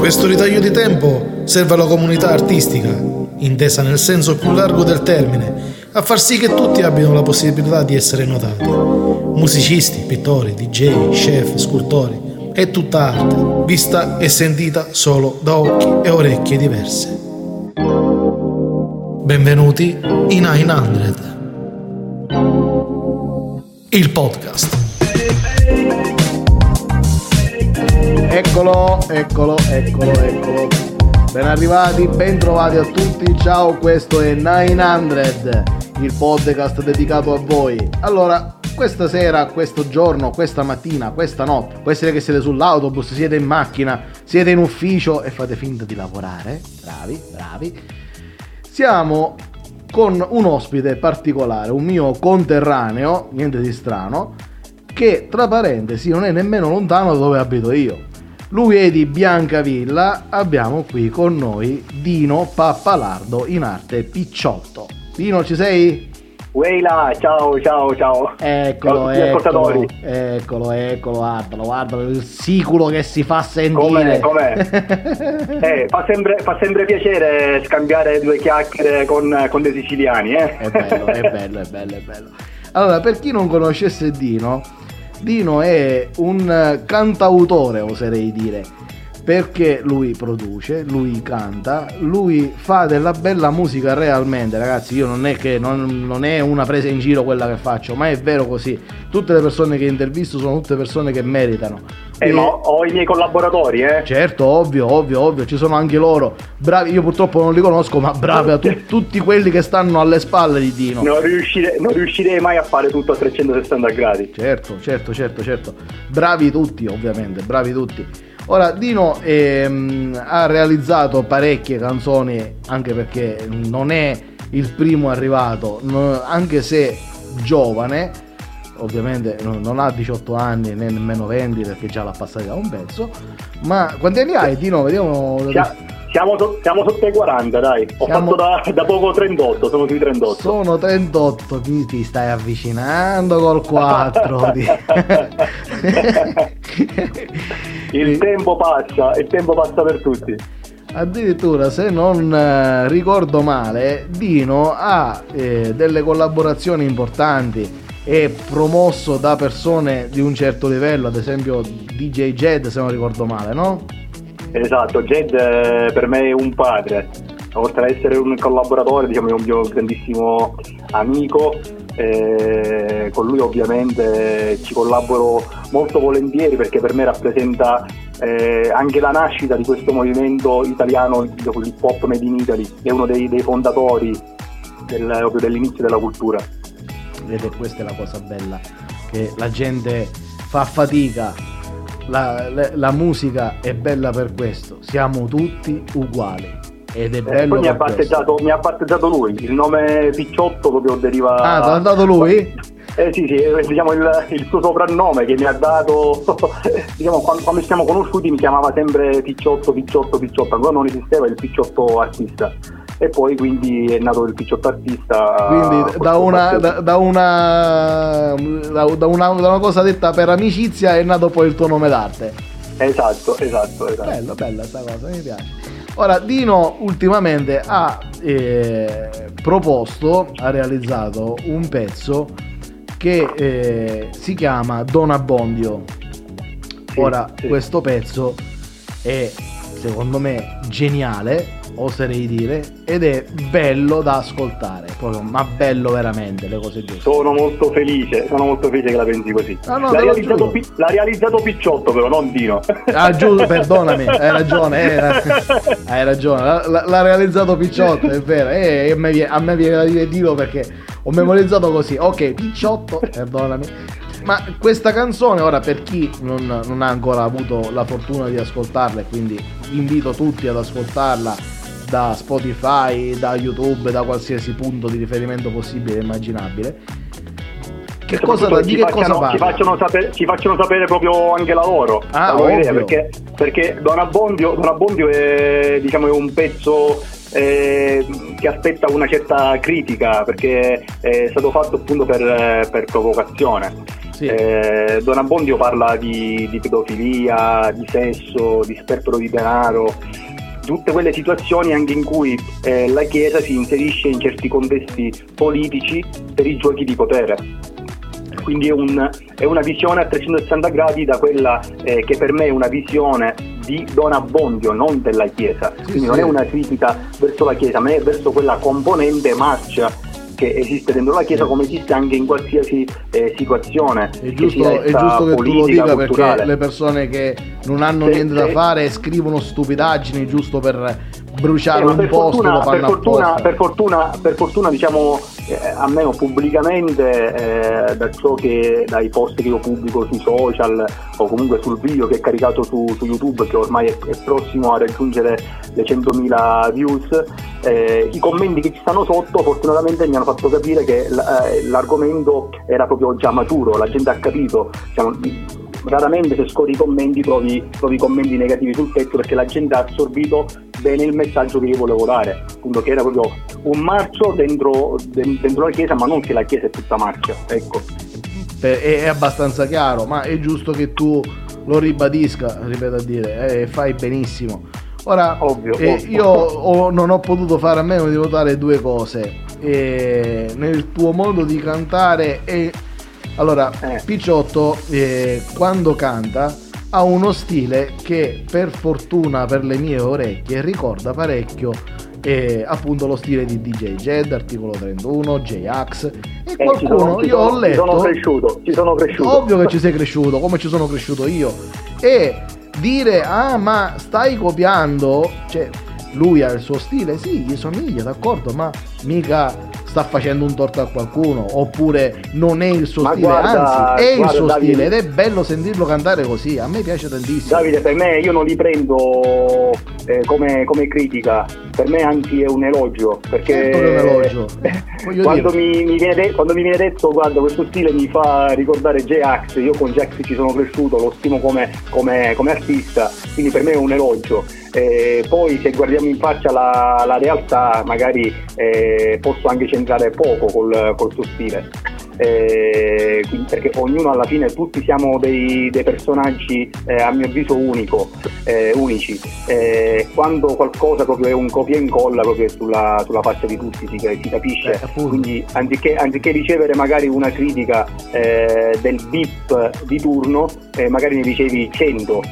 Questo ritaglio di tempo serve alla comunità artistica, intesa nel senso più largo del termine, a far sì che tutti abbiano la possibilità di essere notati. Musicisti, pittori, DJ, chef, scultori, è tutta arte, vista e sentita solo da occhi e orecchie diverse. Benvenuti in 900, il podcast. Eccolo, eccolo, eccolo, eccolo. Ben arrivati, ben trovati a tutti. Ciao, questo è 900, il podcast dedicato a voi. Allora, questa sera, questo giorno, questa mattina, questa notte, può essere che siete sull'autobus, siete in macchina, siete in ufficio e fate finta di lavorare. Bravi, bravi. Siamo con un ospite particolare, un mio conterraneo, niente di strano, che tra parentesi non è nemmeno lontano da dove abito io. Lui è di Biancavilla, abbiamo qui con noi Dino Pappalardo in arte Picciotto. Dino ci sei? Weila, ciao, ciao, ciao. Eccolo, ciao eccolo, eccolo, eccolo, guardalo, guardalo, il siculo che si fa sentire. Com'è, com'è? eh, fa, sempre, fa sempre piacere scambiare due chiacchiere con, con dei siciliani, eh? È bello, è bello, è bello, è bello. Allora, per chi non conoscesse Dino, Dino è un cantautore, oserei dire, perché lui produce, lui canta, lui fa della bella musica realmente, ragazzi, io non è che non, non, è una presa in giro quella che faccio, ma è vero così. Tutte le persone che intervisto sono tutte persone che meritano. Eh, e... ma ho i miei collaboratori, eh? Certo, ovvio, ovvio, ovvio, ci sono anche loro. Bravi, io purtroppo non li conosco, ma bravi a tu, tutti quelli che stanno alle spalle di Dino. Non, riuscire, non riuscirei mai a fare tutto a 360 gradi. Certo, certo, certo, certo. Bravi tutti, ovviamente, bravi tutti. Ora, Dino ehm, ha realizzato parecchie canzoni, anche perché non è il primo arrivato, anche se giovane, ovviamente non ha 18 anni né nemmeno 20 perché già l'ha passata da un pezzo, ma quanti anni hai Dino? Vediamo... Siamo, siamo, sotto i 40, dai. Ho siamo... fatto da, da, poco 38, sono sui 38. Sono 38, ti, ti stai avvicinando col 4. il tempo passa, il tempo passa per tutti. Addirittura, se non eh, ricordo male, Dino ha eh, delle collaborazioni importanti è promosso da persone di un certo livello, ad esempio DJ Jed se non ricordo male, no? Esatto, Jed eh, per me è un padre, oltre ad essere un collaboratore, diciamo è un mio grandissimo amico, eh, con lui ovviamente ci collaboro molto volentieri perché per me rappresenta eh, anche la nascita di questo movimento italiano, l'hip hop made in Italy, è uno dei, dei fondatori del, dell'inizio della cultura. Vedete, questa è la cosa bella, che la gente fa fatica la, la, la, musica è bella per questo, siamo tutti uguali. Ed è eh, bello. Poi mi ha, mi ha battezzato lui, il nome Picciotto proprio deriva. Ah, ti ha dato lui? Eh sì, sì, eh, diciamo il, il, suo soprannome che mi ha dato, diciamo quando, quando, ci siamo conosciuti mi chiamava sempre Picciotto, Picciotto, Picciotto, ancora non esisteva il Picciotto artista e poi quindi è nato il picciotto artista. Quindi da una, da, da, una, da, una, da una cosa detta per amicizia è nato poi il tuo nome d'arte. Esatto, esatto, esatto. Bello, bella questa cosa, mi piace. Ora, Dino ultimamente ha eh, proposto, ha realizzato un pezzo che eh, si chiama Don Abbondio. Ora, sì. questo pezzo è secondo me geniale oserei dire, ed è bello da ascoltare, proprio, ma bello veramente le cose giuste. Sono molto felice, sono molto felice che la pensi così. Ah, no, l'ha, realizzato, Pi- l'ha, realizzato, Picciotto però, non Dino. Ah giusto, perdonami, hai ragione, era, hai ragione, l'ha, l'ha, realizzato Picciotto, è vero, e a me, viene, a me viene da dire Dino perché ho memorizzato così, ok, Picciotto, perdonami. Ma questa canzone, ora per chi non, non, ha ancora avuto la fortuna di ascoltarla, quindi invito tutti ad ascoltarla da Spotify, da YouTube, da qualsiasi punto di riferimento possibile e immaginabile. Che cosa, di che facciano, cosa ci facciano, sapere, ci facciano sapere proprio anche la loro, ah, la loro idea, perché, perché Don Abbondio, Don Abbondio è, diciamo, è un pezzo eh, che aspetta una certa critica perché è stato fatto appunto per, per provocazione. Sì. Eh, Don Abbondio parla di, di, pedofilia, di sesso, di sperpero di denaro, tutte quelle situazioni anche in cui eh, la Chiesa si inserisce in certi contesti politici per i giochi di potere. Quindi è, un, è una visione a 360 gradi da quella eh, che per me è una visione di Don Abbondio, non della Chiesa. Quindi sì, non sì. è una critica verso la Chiesa, ma è verso quella componente marcia che esiste dentro la Chiesa come esiste anche in qualsiasi eh, situazione. È giusto, che, è giusto che tu lo dica culturale. perché le persone che non hanno se, niente se, da fare scrivono stupidaggini giusto per bruciare eh, un posto fortuna, per fortuna, per fortuna, per fortuna diciamo eh, almeno pubblicamente eh, da ciò che dai post che io pubblico sui social o comunque sul video che è caricato su, su YouTube che ormai è, è, prossimo a raggiungere le 100.000 views eh, i commenti che ci stanno sotto fortunatamente mi hanno fatto capire che eh, l'argomento era proprio già maturo la gente ha capito diciamo, raramente se scorri i commenti trovi, trovi commenti negativi sul pezzo perché la gente ha assorbito bene il messaggio che io volevo dare, appunto che era proprio un marcio dentro, dentro la chiesa, ma non che la chiesa è tutta marcia, ecco. È, abbastanza chiaro, ma è giusto che tu lo ribadisca, ripeto a dire, eh, fai benissimo. Ora, ovvio, eh, ovvio. io ho, non ho potuto fare a meno di votare due cose. Eh, nel tuo modo di cantare e allora, eh. Picciotto eh, quando canta ha uno stile che per fortuna per le mie orecchie ricorda parecchio eh, appunto lo stile di DJ Jed, articolo 31, J-Ax e eh, qualcuno, sono, io ho letto... Ci sono cresciuto, ci sono cresciuto. Ovvio che ci sei cresciuto, come ci sono cresciuto io. E dire, ah ma stai copiando, cioè lui ha il suo stile, sì, gli somiglia, d'accordo, ma mica sta facendo un torto a qualcuno oppure non è il suo Ma stile, guarda, anzi è guarda, il suo Davide, stile ed è bello sentirlo cantare così, a me piace tantissimo. Davide, per me io non li prendo eh, come, come, critica, per me anzi è un elogio, perché certo è un elogio. quando, mi, mi de- quando, mi, viene detto guarda questo stile mi fa ricordare J-Ax, io con J-Ax ci sono cresciuto, lo stimo come, come, come artista, quindi per me è un elogio. Eh, poi se guardiamo in faccia la, la realtà magari eh, posso anche centrare poco col, col suo stile eh, perché ognuno alla fine tutti siamo dei, dei personaggi eh, a mio avviso unico, eh, unici. Eh, quando qualcosa proprio è un copia e incolla proprio sulla, sulla faccia di tutti si, si capisce. Eh, Quindi anziché, anziché, ricevere magari una critica eh, del bip di turno, magari ne ricevi 100.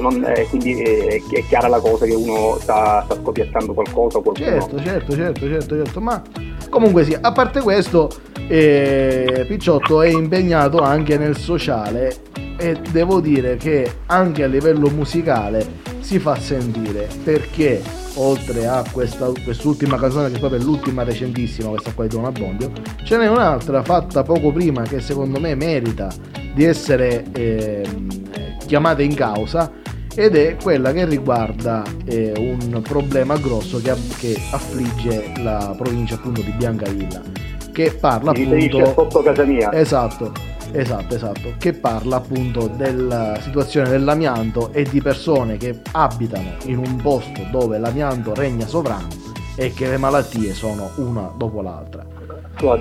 Non, quindi è, è, chiara la cosa che uno sta, sta scopiazzando qualcosa. Certo, certo, certo, certo, certo, ma comunque sì, a parte questo e Picciotto è impegnato anche nel sociale e devo dire che anche a livello musicale si fa sentire perché oltre a questa, quest'ultima canzone che proprio è l'ultima recentissima questa qua di Don Abbondio ce n'è un'altra fatta poco prima che secondo me merita di essere eh, chiamata in causa ed è quella che riguarda eh, un problema grosso che, che affligge la provincia appunto di Biancavilla che parla si appunto sotto casa mia. Esatto esatto esatto che parla appunto della situazione dell'amianto e di persone che abitano in un posto dove l'amianto regna sovrano e che le malattie sono una dopo l'altra.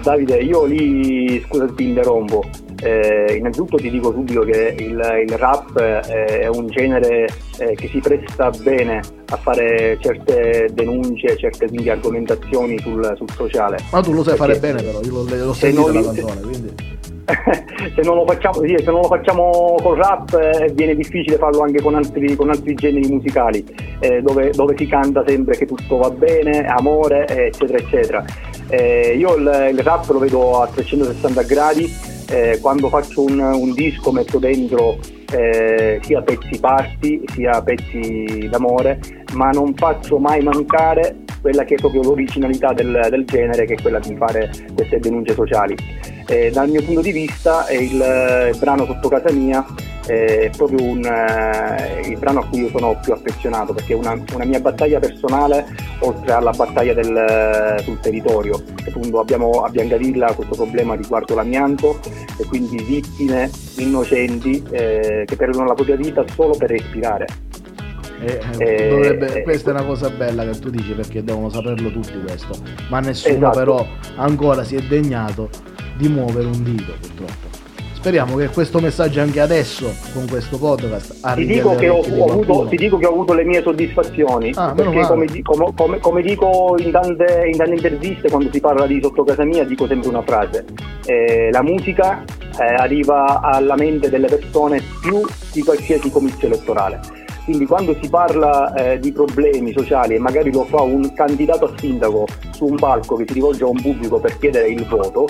Davide, io lì, scusa ti interrompo, eh, innanzitutto ti dico subito che il, il rap eh, è un genere eh, che si presta bene a fare certe denunce, certe quindi, argomentazioni sul, sul, sociale. Ma tu lo sai fare bene però, io l'ho, l'ho sentito la canzone, quindi... se, non facciamo, sì, se non lo facciamo, col rap eh, viene difficile farlo anche con altri, con altri generi musicali, eh, dove, dove, si canta sempre che tutto va bene, amore, eccetera, eccetera. Eh, io il, il, rap lo vedo a 360 gradi, eh, quando faccio un, un, disco metto dentro eh, sia pezzi parti sia pezzi d'amore, ma non faccio mai mancare quella che è proprio l'originalità del, del genere, che è quella di fare queste denunce sociali. Eh, dal mio punto di vista il, il brano Sotto casa mia è proprio un, eh, il brano a cui io sono più affezionato perché è una, una mia battaglia personale oltre alla battaglia del, sul territorio. Appunto abbiamo a Biancavilla questo problema riguardo l'amianto e quindi vittime innocenti eh, che perdono la propria vita solo per respirare. Eh, eh, dovrebbe, questa è una cosa bella che tu dici perché devono saperlo tutti questo, ma nessuno esatto. però ancora si è degnato di muovere un dito purtroppo. Speriamo che questo messaggio anche adesso, con questo podcast, arrivi ti dico, che ho, ho avuto, ti dico che ho avuto le mie soddisfazioni. Ah, perché come, come, come, come, dico in tante, in tante, interviste, quando si parla di sotto casa mia, dico sempre una frase. Eh, la musica eh, arriva alla mente delle persone più di qualsiasi comizio elettorale. Quindi quando si parla eh, di problemi sociali e magari lo fa un candidato a sindaco su un palco che si rivolge a un pubblico per chiedere il voto,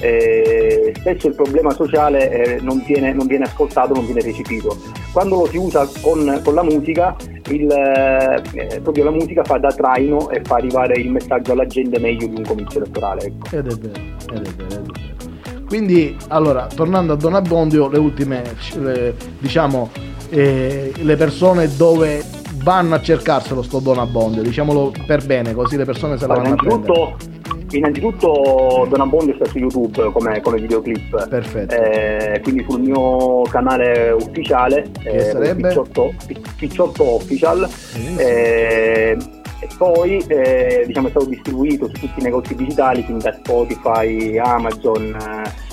eh, spesso il problema sociale eh, non, viene, non, viene, ascoltato, non viene recepito. Quando lo si usa con, con la musica, il, eh, proprio la musica fa da traino e fa arrivare il messaggio alla gente meglio di un comizio elettorale. Ecco. Ed è vero, ed è vero, ed è vero. Quindi, allora, tornando a Don Abbondio, le ultime, le, diciamo, eh, le persone dove vanno a cercarselo sto Don Abbondio, diciamolo per bene, così le persone se la vanno a prendere. Innanzitutto Don Abbondio sta su YouTube come, come videoclip. Perfetto. Eh, quindi sul mio canale ufficiale, che eh, sarebbe? Picciotto, Picciotto Official. Eh, e poi eh, diciamo, è stato distribuito su tutti i negozi digitali, quindi da Spotify, Amazon,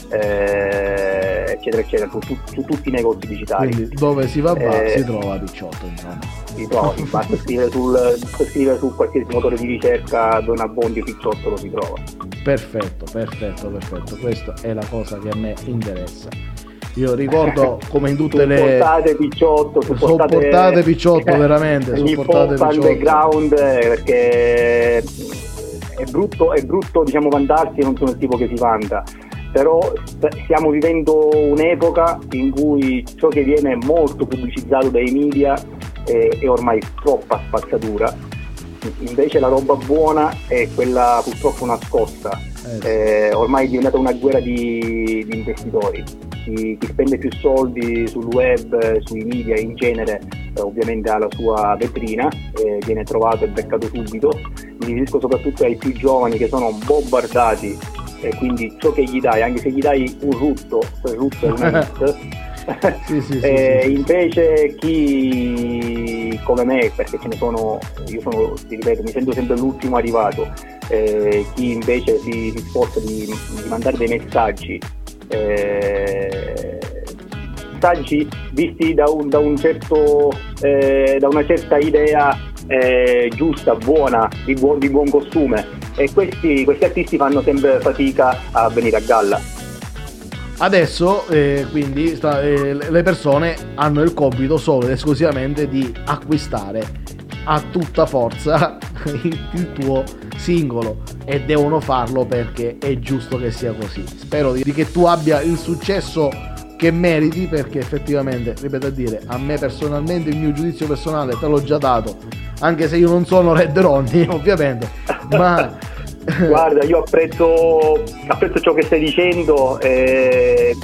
eh, eccetera, eccetera, su, su, su, tutti i negozi digitali. Quindi dove si va va, eh, si trova Picciotto, insomma. Si trova, basta scrivere, sul, scrivere su qualsiasi motore di ricerca Don Abbondio Picciotto lo si trova. Perfetto, perfetto, perfetto, questa è la cosa che a me interessa. Io ricordo come in tutte le supportate Picciotto, supportate, supportate Picciotto veramente, supportate Picciotto. eh, perché è brutto, è brutto diciamo vantarsi, non sono il tipo che si vanta però stiamo vivendo un'epoca in cui ciò che viene molto pubblicizzato dai media è, è ormai troppa spazzatura, invece la roba buona è quella purtroppo nascosta, eh, ormai è diventata una guerra di, di investitori. Chi, chi, spende più soldi sul web, sui media in genere, eh, ovviamente ha la sua vetrina, eh, viene trovato e beccato subito. Mi riferisco soprattutto ai più giovani che sono bombardati e quindi ciò che gli dai, anche se gli dai un rutto, quel rutto è una hit, sì, sì, sì, invece chi come me, perché ce ne sono, io sono, ti ripeto, mi sento sempre l'ultimo arrivato, eh, chi invece si, si sposta di, di, mandare dei messaggi, eh, messaggi visti da, un, da, un certo, eh, da una certa idea eh, giusta, buona, di buon, di buon costume e questi, questi, artisti fanno sempre fatica a venire a galla. Adesso eh, quindi sta, eh, le persone hanno il compito solo ed esclusivamente di acquistare a tutta forza il tuo singolo e devono farlo perché è giusto che sia così. Spero di, che tu abbia il successo che meriti perché effettivamente, ripeto a dire, a me personalmente il mio giudizio personale te l'ho già dato, anche se io non sono Red Ronnie ovviamente, ma... Guarda, io apprezzo, apprezzo ciò che stai dicendo. Eh,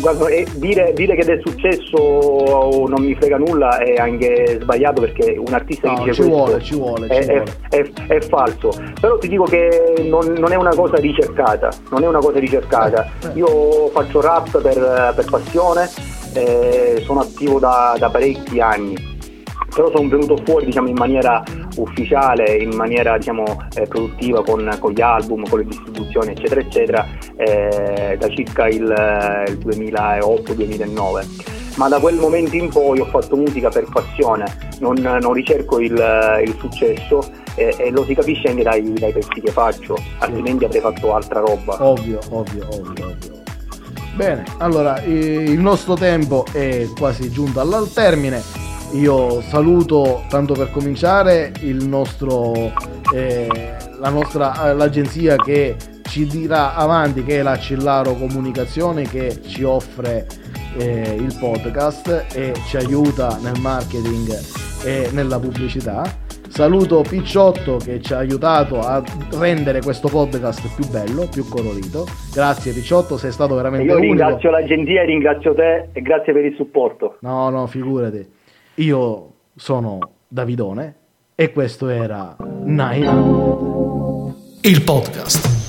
guarda, eh, dire, dire, che è successo non mi frega nulla è anche sbagliato perché un artista no, che dice ci questo vuole, ci vuole, è, ci vuole. È, è, è, falso. Però ti dico che non, non, è una cosa ricercata. Non è una cosa ricercata. Eh, eh. Io faccio rap per, per passione, eh, sono attivo da, da parecchi anni però sono venuto fuori diciamo, in maniera ufficiale, in maniera diciamo, eh, produttiva con, con, gli album, con le distribuzioni eccetera eccetera eh, da circa il, il 2008-2009 ma da quel momento in poi ho fatto musica per passione, non, non ricerco il, il successo e, e, lo si capisce anche dai, dai, pezzi che faccio, altrimenti avrei fatto altra roba. Ovvio, ovvio, ovvio, ovvio. Bene, allora il nostro tempo è quasi giunto al termine. Io saluto tanto per cominciare il nostro, eh, la nostra, eh, l'agenzia che ci dirà avanti che è la Cillaro Comunicazione che ci offre eh, il podcast e ci aiuta nel marketing e nella pubblicità. Saluto Picciotto che ci ha aiutato a rendere questo podcast più bello, più colorito. Grazie Picciotto, sei stato veramente Io unico. ringrazio l'agenzia, ringrazio te e grazie per il supporto. No, no, figurati. Io sono Davidone e questo era Nine. Il podcast.